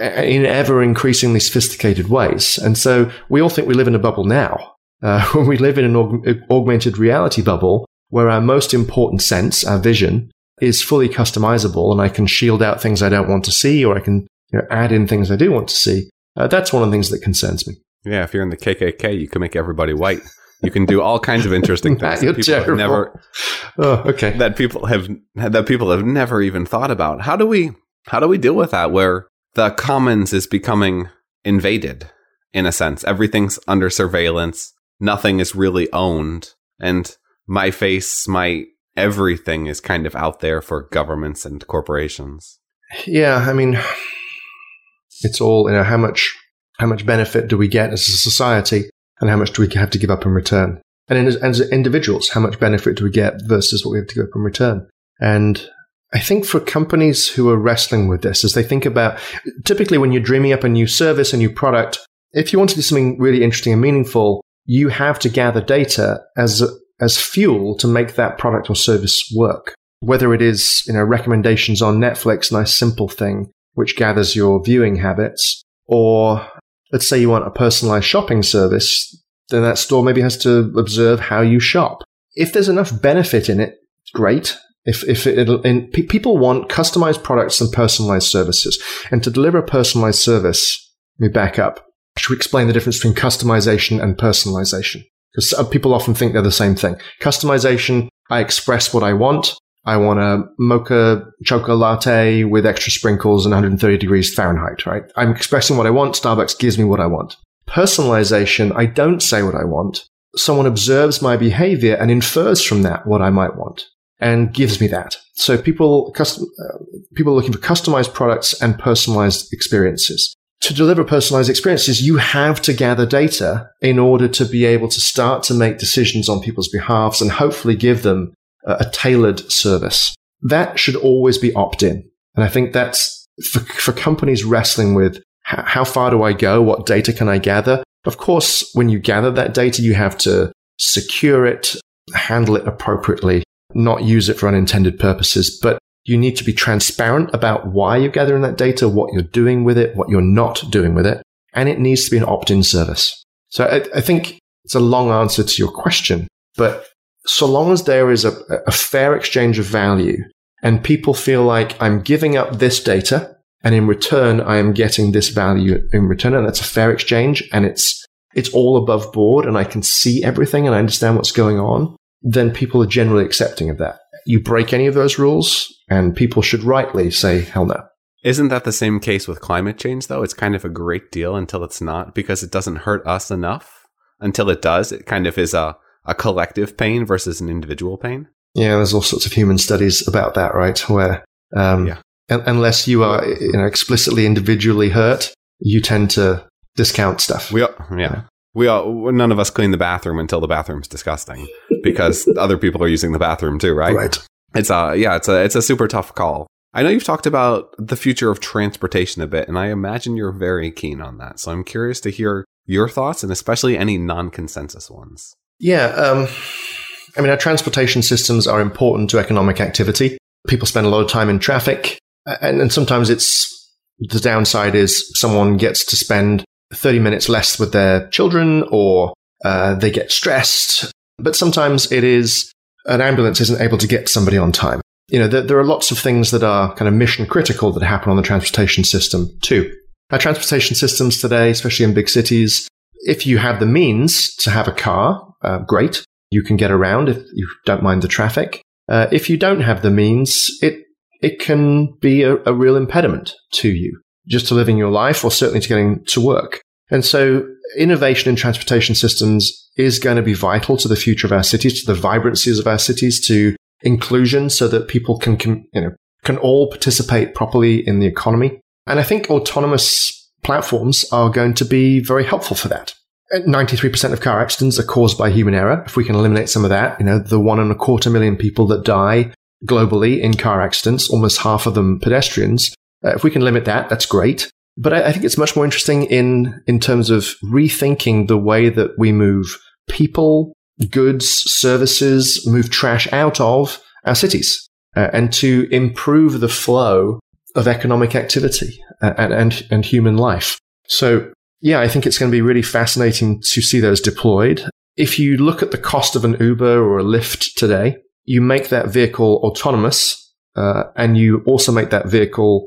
in ever increasingly sophisticated ways. And so we all think we live in a bubble now. Uh, when *laughs* we live in an aug- augmented reality bubble where our most important sense, our vision, is fully customizable and I can shield out things I don't want to see or I can you know, add in things I do want to see. Uh, that's one of the things that concerns me. Yeah, if you're in the KKK, you can make everybody white. You can do all kinds of interesting *laughs* things that people have never. Oh, okay. That people have that people have never even thought about. How do we how do we deal with that? Where the commons is becoming invaded in a sense. Everything's under surveillance. Nothing is really owned. And my face, my everything is kind of out there for governments and corporations. Yeah, I mean, it's all, you know, how much, how much benefit do we get as a society and how much do we have to give up in return? And as, as individuals, how much benefit do we get versus what we have to give up in return? And I think for companies who are wrestling with this, as they think about typically when you're dreaming up a new service, a new product, if you want to do something really interesting and meaningful, you have to gather data as as fuel to make that product or service work. Whether it is, you know, recommendations on Netflix, nice simple thing which gathers your viewing habits, or let's say you want a personalized shopping service, then that store maybe has to observe how you shop. If there's enough benefit in it, great. If, if it, and people want customized products and personalized services. And to deliver a personalized service, let me back up. Should we explain the difference between customization and personalization? Because people often think they're the same thing. Customization, I express what I want. I want a mocha chocolate latte with extra sprinkles and 130 degrees Fahrenheit, right? I'm expressing what I want. Starbucks gives me what I want. Personalization, I don't say what I want. Someone observes my behavior and infers from that what I might want and gives me that. So people, custom, uh, people are looking for customized products and personalized experiences. To deliver personalized experiences, you have to gather data in order to be able to start to make decisions on people's behalves and hopefully give them a, a tailored service. That should always be opt in. And I think that's for, for companies wrestling with how, how far do I go? What data can I gather? Of course, when you gather that data, you have to secure it, handle it appropriately, not use it for unintended purposes, but you need to be transparent about why you're gathering that data, what you're doing with it, what you're not doing with it. And it needs to be an opt in service. So I, I, think it's a long answer to your question, but so long as there is a, a fair exchange of value and people feel like I'm giving up this data and in return, I am getting this value in return. And that's a fair exchange and it's, it's all above board and I can see everything and I understand what's going on then people are generally accepting of that. You break any of those rules, and people should rightly say, hell no. Isn't that the same case with climate change, though? It's kind of a great deal until it's not because it doesn't hurt us enough. Until it does, it kind of is a, a collective pain versus an individual pain. Yeah, there's all sorts of human studies about that, right? Where um, yeah. unless you are you know, explicitly individually hurt, you tend to discount stuff. We are, yeah we all none of us clean the bathroom until the bathroom's disgusting *laughs* because other people are using the bathroom too, right? Right. It's a yeah, it's a it's a super tough call. I know you've talked about the future of transportation a bit, and I imagine you're very keen on that. So I'm curious to hear your thoughts and especially any non-consensus ones. Yeah, um, I mean, our transportation systems are important to economic activity. People spend a lot of time in traffic, and, and sometimes it's the downside is someone gets to spend 30 minutes less with their children or uh, they get stressed. But sometimes it is an ambulance isn't able to get somebody on time. You know, there, there are lots of things that are kind of mission critical that happen on the transportation system too. Our transportation systems today, especially in big cities, if you have the means to have a car, uh, great. You can get around if you don't mind the traffic. Uh, if you don't have the means, it it can be a, a real impediment to you, just to living your life or certainly to getting to work. And so innovation in transportation systems is going to be vital to the future of our cities, to the vibrancies of our cities, to inclusion so that people can, can, you know, can all participate properly in the economy. And I think autonomous platforms are going to be very helpful for that. 93% of car accidents are caused by human error. If we can eliminate some of that, you know, the one and a quarter million people that die globally in car accidents, almost half of them pedestrians. Uh, if we can limit that, that's great. But I, I think it's much more interesting in, in terms of rethinking the way that we move people, goods, services, move trash out of our cities uh, and to improve the flow of economic activity uh, and, and, and human life. So yeah, I think it's going to be really fascinating to see those deployed. If you look at the cost of an Uber or a Lyft today, you make that vehicle autonomous uh, and you also make that vehicle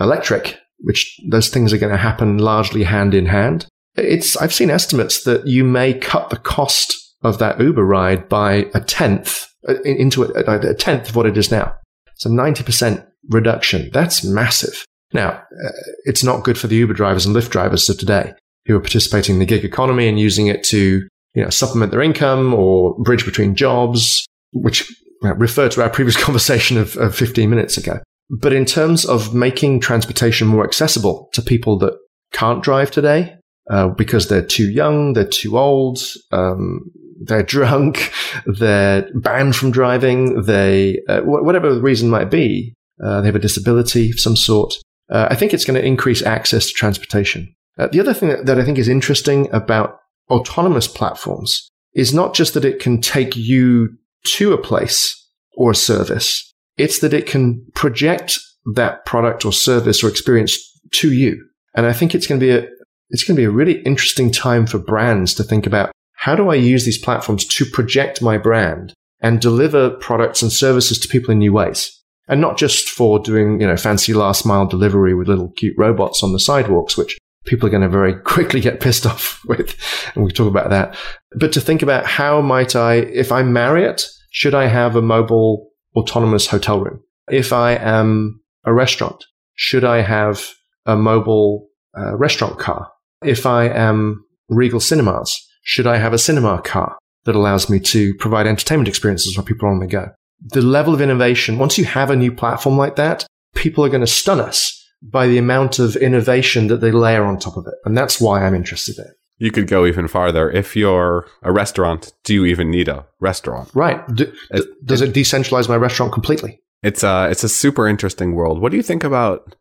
electric, which those things are going to happen largely hand in hand. It's, I've seen estimates that you may cut the cost of that Uber ride by a tenth uh, into a, a tenth of what it is now. It's a 90% reduction. That's massive. Now, uh, it's not good for the Uber drivers and Lyft drivers of today who are participating in the gig economy and using it to you know, supplement their income or bridge between jobs which refer to our previous *laughs* conversation of, of 15 minutes ago. But in terms of making transportation more accessible to people that can't drive today, uh, because they're too young, they're too old, um, they're *laughs* drunk, they're banned from driving, they, uh, whatever the reason might be, uh, they have a disability of some sort. Uh, I think it's going to increase access to transportation. Uh, the other thing that, that I think is interesting about autonomous platforms is not just that it can take you to a place or a service. It's that it can project that product or service or experience to you. And I think it's going to be a, it's going to be a really interesting time for brands to think about how do I use these platforms to project my brand and deliver products and services to people in new ways? And not just for doing, you know, fancy last mile delivery with little cute robots on the sidewalks, which people are going to very *laughs* quickly get pissed off *laughs* with. And we talk about that. But to think about how might I, if I'm Marriott, should I have a mobile autonomous hotel room? If I am a restaurant, should I have a mobile uh, restaurant car? If I am Regal Cinemas, should I have a cinema car that allows me to provide entertainment experiences where people on the go? The level of innovation, once you have a new platform like that, people are going to stun us by the amount of innovation that they layer on top of it. And that's why I'm interested in it. You could go even farther. If you're a restaurant, do you even need a restaurant? Right. Do, it, does it decentralize my restaurant completely? It's a, it's a super interesting world. What do you think about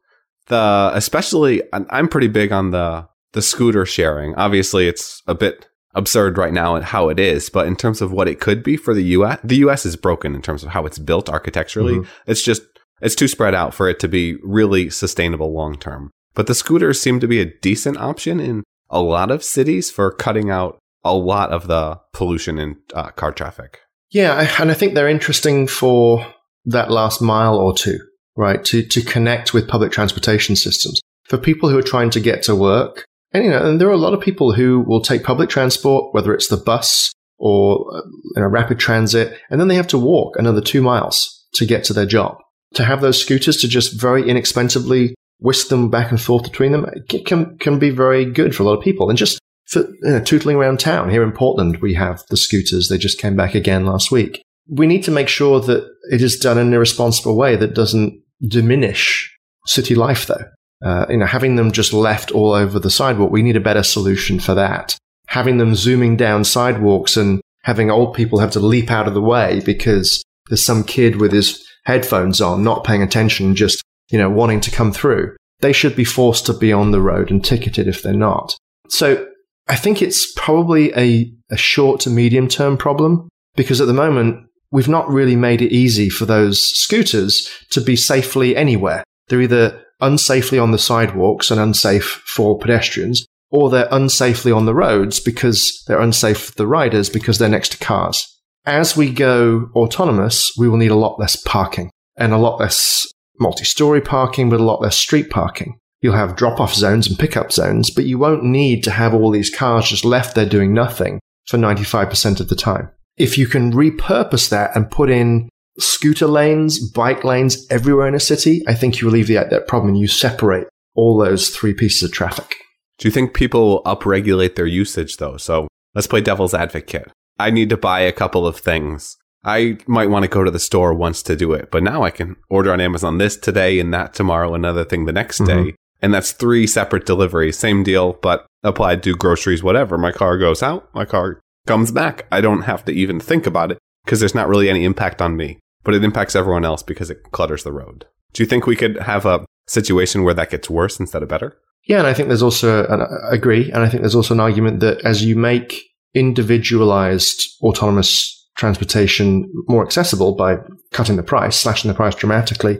the, especially, I'm pretty big on the, the scooter sharing. Obviously, it's a bit absurd right now and how it is, but in terms of what it could be for the US, the US is broken in terms of how it's built architecturally. Mm-hmm. It's just it's too spread out for it to be really sustainable long term. But the scooters seem to be a decent option in a lot of cities for cutting out a lot of the pollution in uh, car traffic. Yeah, and I think they're interesting for that last mile or two, right? To to connect with public transportation systems for people who are trying to get to work. And you know, and there are a lot of people who will take public transport, whether it's the bus or uh, you know, rapid transit, and then they have to walk another two miles to get to their job to have those scooters to just very inexpensively whisk them back and forth between them can, can be very good for a lot of people. And just for you know, tootling around town here in Portland, we have the scooters. They just came back again last week. We need to make sure that it is done in a responsible way that doesn't diminish city life, though. Uh, you know, having them just left all over the sidewalk, we need a better solution for that. Having them zooming down sidewalks and having old people have to leap out of the way because there's some kid with his headphones on, not paying attention, just, you know, wanting to come through. They should be forced to be on the road and ticketed if they're not. So I think it's probably a, a short to medium term problem, because at the moment, we've not really made it easy for those scooters to be safely anywhere. They're either unsafely on the sidewalks and unsafe for pedestrians, or they're unsafely on the roads because they're unsafe for the riders because they're next to cars. As we go autonomous, we will need a lot less parking and a lot less multi story parking, but a lot less street parking. You'll have drop off zones and pickup zones, but you won't need to have all these cars just left there doing nothing for 95% of the time. If you can repurpose that and put in scooter lanes, bike lanes everywhere in a city, I think you alleviate that problem and you separate all those three pieces of traffic. Do you think people will upregulate their usage though? So let's play devil's advocate. I need to buy a couple of things. I might want to go to the store once to do it, but now I can order on Amazon this today and that tomorrow, another thing the next mm-hmm. day. And that's three separate deliveries. Same deal, but applied to groceries, whatever. My car goes out, my car comes back. I don't have to even think about it because there's not really any impact on me, but it impacts everyone else because it clutters the road. Do you think we could have a situation where that gets worse instead of better? Yeah, and I think there's also an, I agree, and I think there's also an argument that as you make individualized autonomous transportation more accessible by cutting the price, slashing the price dramatically,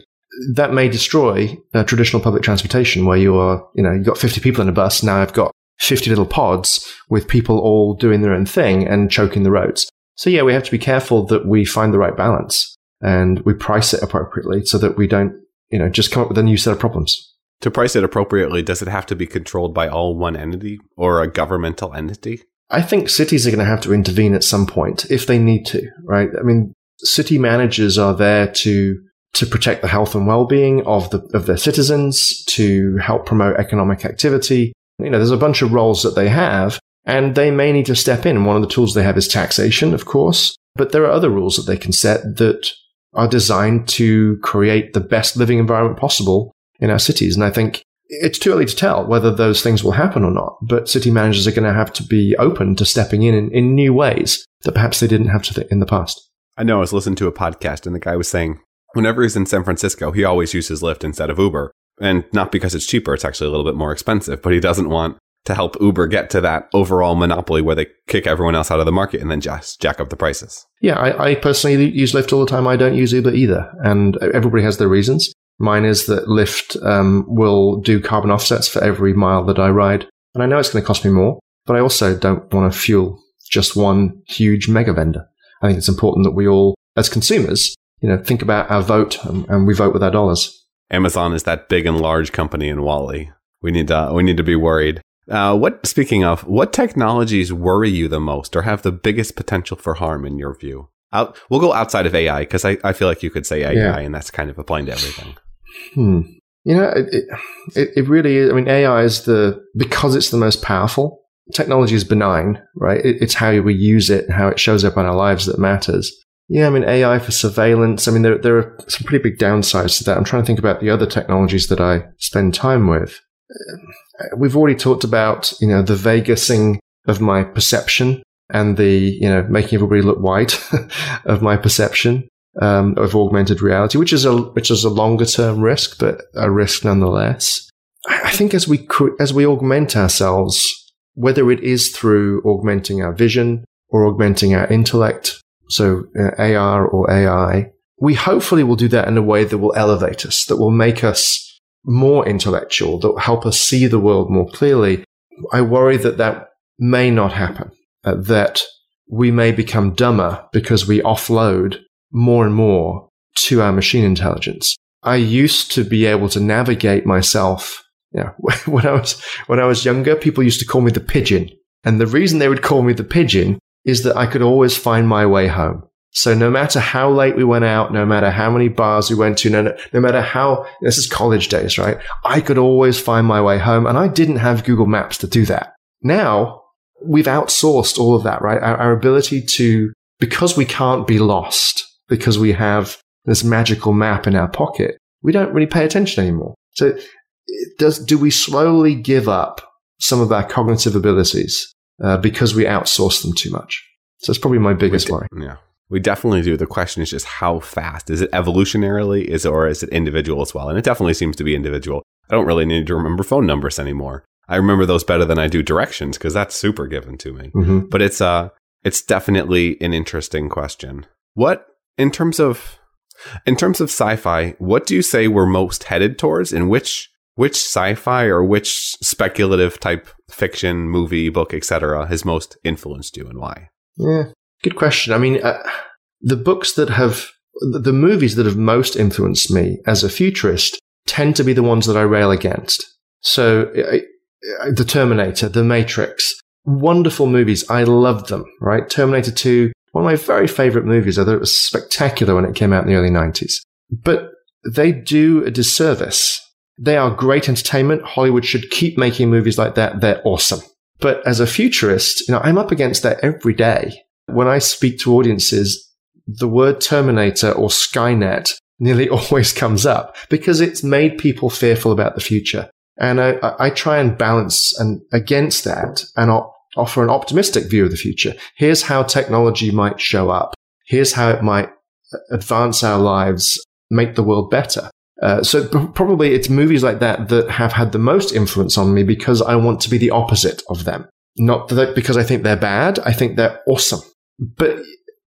that may destroy uh, traditional public transportation where you are, you know, you've got 50 people in a bus. Now I've got 50 little pods with people all doing their own thing and choking the roads. So yeah, we have to be careful that we find the right balance and we price it appropriately so that we don't, you know, just come up with a new set of problems. To price it appropriately, does it have to be controlled by all one entity or a governmental entity? I think cities are going to have to intervene at some point if they need to, right? I mean, city managers are there to to protect the health and well-being of the of their citizens, to help promote economic activity. You know, there's a bunch of roles that they have, and they may need to step in. One of the tools they have is taxation, of course, but there are other rules that they can set that are designed to create the best living environment possible in our cities. And I think it's too early to tell whether those things will happen or not, but city managers are going to have to be open to stepping in, in in, new ways that perhaps they didn't have to th- in the past. I know I was listening to a podcast and the guy was saying whenever he's in San Francisco, he always uses Lyft instead of Uber. And not because it's cheaper, it's actually a little bit more expensive, but he doesn't want to help Uber get to that overall monopoly where they kick everyone else out of the market and then just jack up the prices. Yeah, I, I personally use Lyft all the time. I don't use Uber either. And everybody has their reasons. Mine is that Lyft um, will do carbon offsets for every mile that I ride. And I know it's going to cost me more, but I also don't want to fuel just one huge mega vendor. I think it's important that we all, as consumers, you know, think about our vote and, and we vote with our dollars. Amazon is that big and large company in Wally. We need to, we need to be worried. Uh, what, speaking of, what technologies worry you the most or have the biggest potential for harm in your view? Out, we'll go outside of AI because I, I feel like you could say AI yeah. and that's kind of applying to everything. Hmm. You know, it, it, it really is. I mean, AI is the, because it's the most powerful, technology is benign, right? It, it's how we use it, how it shows up in our lives that matters. Yeah, I mean, AI for surveillance. I mean, there, there are some pretty big downsides to that. I'm trying to think about the other technologies that I spend time with. Uh, we've already talked about, you know, the Vegasing of my perception and the, you know, making everybody look white *laughs* of my perception um, of augmented reality, which is a which is a longer term risk, but a risk nonetheless. I think as we as we augment ourselves, whether it is through augmenting our vision or augmenting our intellect, so uh, AR or AI, we hopefully will do that in a way that will elevate us, that will make us more intellectual, that will help us see the world more clearly. I worry that that may not happen, uh, that we may become dumber because we offload more and more to our machine intelligence. I used to be able to navigate myself. Yeah, *laughs* when I was when I was younger, people used to call me the pigeon, and the reason they would call me the pigeon is that I could always find my way home. So no matter how late we went out, no matter how many bars we went to, no, no matter how this is college days, right? I could always find my way home, and I didn't have Google Maps to do that. Now we've outsourced all of that, right? Our, our ability to because we can't be lost because we have this magical map in our pocket, we don't really pay attention anymore. So does, do we slowly give up some of our cognitive abilities uh, because we outsource them too much? So it's probably my biggest worry. Yeah. We definitely do. The question is just how fast. Is it evolutionarily is it, or is it individual as well? And it definitely seems to be individual. I don't really need to remember phone numbers anymore. I remember those better than I do directions because that's super given to me. Mm-hmm. But it's uh it's definitely an interesting question. What in terms of in terms of sci-fi, what do you say we're most headed towards and which which sci-fi or which speculative type fiction, movie, book, etc. has most influenced you and why? Yeah, good question. I mean, uh, the books that have the movies that have most influenced me as a futurist tend to be the ones that I rail against. So, The Terminator, The Matrix, wonderful movies. I love them, right? Terminator 2, one of my very favorite movies. I thought it was spectacular when it came out in the early 90s. But they do a disservice. They are great entertainment. Hollywood should keep making movies like that. They're awesome. But as a futurist, you know, I'm up against that every day. When I speak to audiences, the word Terminator or Skynet nearly *laughs* always comes up because it's made people fearful about the future. And I, I try and balance and against that and offer an optimistic view of the future. Here's how technology might show up. Here's how it might advance our lives, make the world better. Uh, so probably it's movies like that that have had the most influence on me because I want to be the opposite of them. Not that because I think they're bad. I think they're awesome. But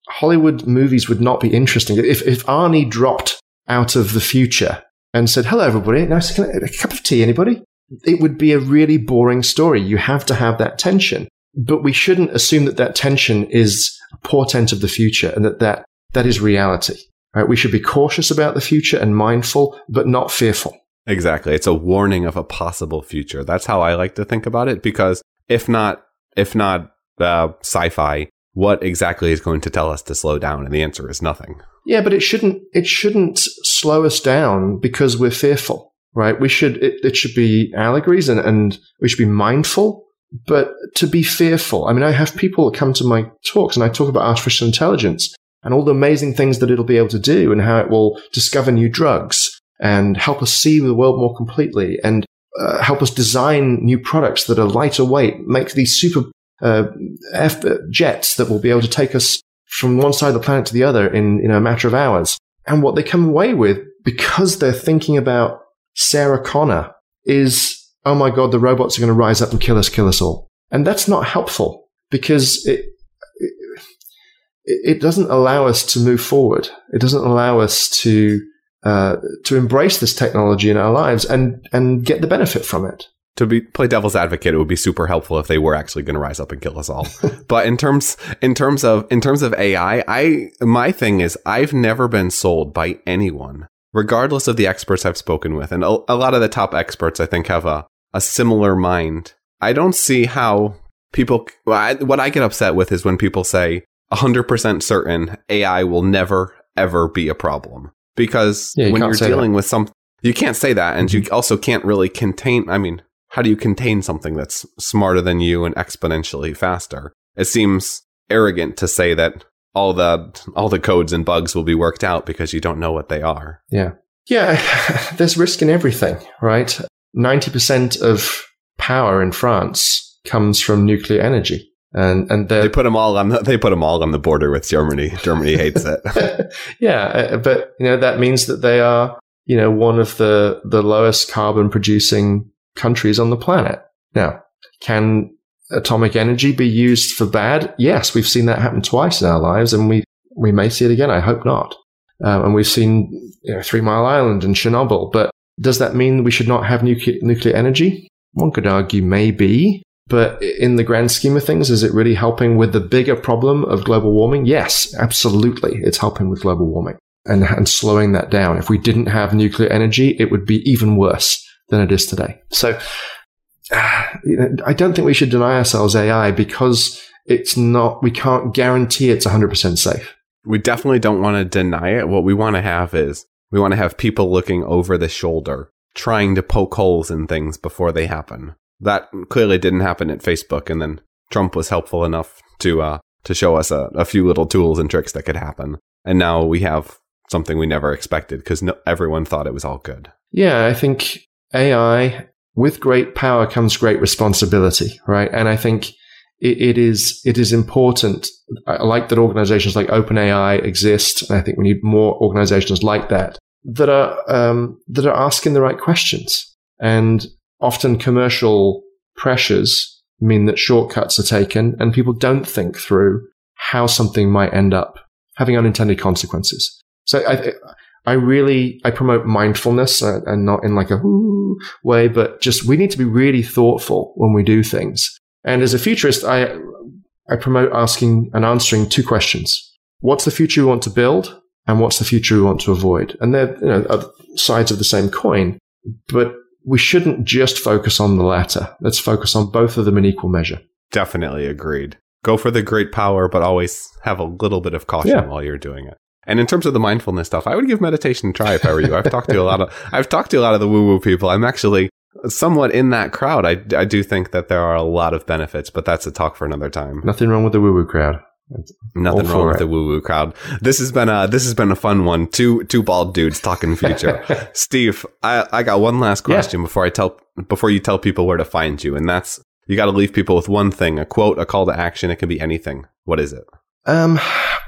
Hollywood movies would not be interesting. If, if Arnie dropped out of the future and said, hello, everybody, nice, a cup of tea, anybody? It would be a really boring story. You have to have that tension. But we shouldn't assume that that tension is a portent of the future and that that, that is reality. Right? We should be cautious about the future and mindful, but not fearful. Exactly. It's a warning of a possible future. That's how I like to think about it because if not, if not uh, sci-fi, what exactly is going to tell us to slow down? And the answer is nothing. Yeah, but it shouldn't it shouldn't slow us down because we're fearful, right? We should it, it should be allegories and, and we should be mindful, but to be fearful. I mean, I have people come to my talks and I talk about artificial intelligence and all the amazing things that it'll be able to do and how it will discover new drugs and help us see the world more completely and uh, help us design new products that are lighter weight, make these super uh, F- jets that will be able to take us from one side of the planet to the other in know, a matter of hours. And what they come away with, because they're thinking about Sarah Connor, is, oh my God, the robots are going to rise up and kill us, kill us all. And that's not helpful because it, it, it doesn't allow us to move forward. It doesn't allow us to, uh, to embrace this technology in our lives and, and get the benefit from it to be play devil's advocate, it would be super helpful if they were actually going to rise up and kill us all. *laughs* but in terms in terms of in terms of AI, I my thing is I've never been sold by anyone, regardless of the experts I've spoken with, and a, a lot of the top experts I think have a a similar mind. I don't see how people. what I get upset with is when people say 100% certain AI will never ever be a problem because yeah, you when you're dealing that. with some you can't say that and mm-hmm. you also can't really contain i mean how do you contain something that's smarter than you and exponentially faster? It seems arrogant to say that all the all the codes and bugs will be worked out because you don't know what they are. Yeah. Yeah, *laughs* there's risk in everything, right? 90% of power in France comes from nuclear energy. And and they put them all on the, they put them all on the border with Germany. Germany hates it. *laughs* yeah, uh, but you know that means that they are, you know, one of the the lowest carbon producing countries on the planet. Now, can atomic energy be used for bad? Yes, we've seen that happen twice in our lives, and we, we may see it again. I hope not. Um, and we've seen you know, Three Mile Island and Chernobyl. But does that mean we should not have nuclear, nuclear energy? One could argue maybe. But in the grand scheme of things, is it really helping with the bigger problem of global warming? Yes, absolutely. It's helping with global warming and, and slowing that down. If we didn't have nuclear energy, it would be even worse than it is today. So *sighs* I don't think we should deny ourselves AI because it's not, we can't guarantee it's 100% safe. We definitely don't want to deny it. What we want to have is we want to have people looking over the shoulder, trying to poke holes in things before they happen. That clearly didn't happen at Facebook. And then Trump was helpful enough to, uh, to show us a, a few little tools and tricks that could happen. And now we have something we never expected because no, everyone thought it was all good. Yeah, I think AI, with great power comes great responsibility, right? And I think it, it is it is important. I like that organizations like OpenAI exist, and I think we need more organizations like that that are um, that are asking the right questions. And often commercial pressures mean that shortcuts are taken, and people don't think through how something might end up having unintended consequences. So I, I really, I promote mindfulness uh, and not in like a way, but just we need to be really thoughtful when we do things. And as a futurist, I, I promote asking and answering two questions. What's the future we want to build? And what's the future we want to avoid? And they're, you know, sides of the same coin, but we shouldn't just focus on the latter. Let's focus on both of them in equal measure. Definitely agreed. Go for the great power, but always have a little bit of caution yeah. while you're doing it. And in terms of the mindfulness stuff, I would give meditation a try if I were you. I've talked to a lot of *laughs* I've talked to a lot of the woo woo people. I'm actually somewhat in that crowd. I, I do think that there are a lot of benefits, but that's a talk for another time. Nothing wrong with the woo woo crowd. Nothing wrong with the woo woo crowd. This has been a this has been a fun one. Two two bald dudes talking future. *laughs* Steve, I, I got one last question yeah. before I tell before you tell people where to find you, and that's you got to leave people with one thing, a quote, a call to action. It can be anything. What is it? Um,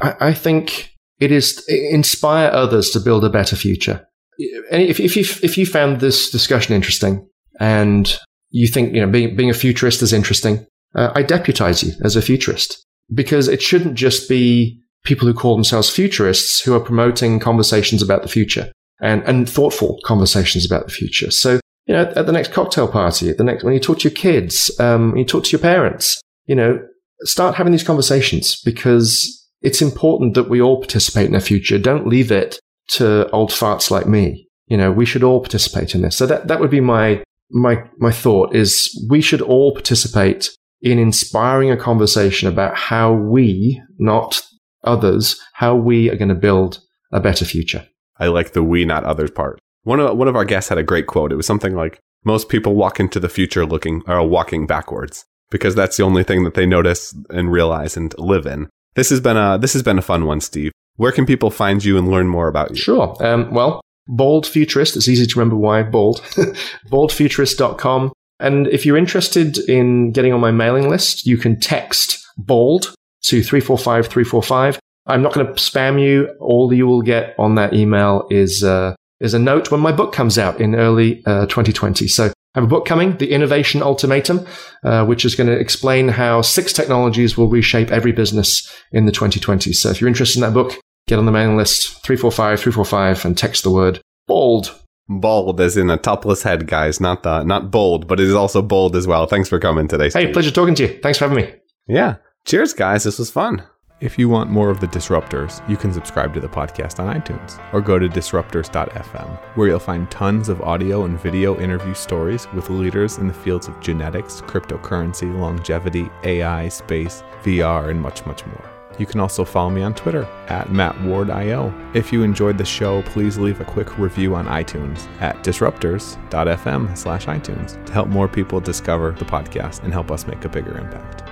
I, I think it is inspire others to build a better future. If, if you if you found this discussion interesting and you think you know being being a futurist is interesting, uh, I deputize you as a futurist because it shouldn't just be people who call themselves futurists who are promoting conversations about the future and, and thoughtful conversations about the future. So, you know, at the next cocktail party, at the next, when you talk to your kids, um, when you talk to your parents, you know, start having these conversations because it's important that we all participate in the future. Don't leave it to old farts like me. You know, we should all participate in this. So that, that would be my, my, my thought is we should all participate in inspiring a conversation about how we, not others, how we are going to build a better future. I like the we, not others part. One of, one of our guests had a great quote. It was something like, most people walk into the future looking or walking backwards because that's the only thing that they notice and realize and live in. This has been a, this has been a fun one, Steve. Where can people find you and learn more about you? Sure. Um, well, Bald Futurist. It's easy to remember why. Bald. *laughs* BaldFuturist.com. And if you're interested in getting on my mailing list, you can text BALD to 345 345. I'm not going to spam you. All you will get on that email is, uh, is a note when my book comes out in early uh, 2020. So I have a book coming, The Innovation Ultimatum, uh, which is going to explain how six technologies will reshape every business in the 2020s. So if you're interested in that book, get on the mailing list 345 345 and text the word BALD Bald as in a topless head, guys. Not the not bold, but it is also bold as well. Thanks for coming today. Steve. Hey, pleasure talking to you. Thanks for having me. Yeah. Cheers, guys. This was fun. If you want more of the Disruptors, you can subscribe to the podcast on iTunes or go to disruptors.fm, where you'll find tons of audio and video interview stories with leaders in the fields of genetics, cryptocurrency, longevity, AI, space, VR, and much, much more. You can also follow me on Twitter at MattWardIO. If you enjoyed the show, please leave a quick review on iTunes at disruptors.fm slash iTunes to help more people discover the podcast and help us make a bigger impact.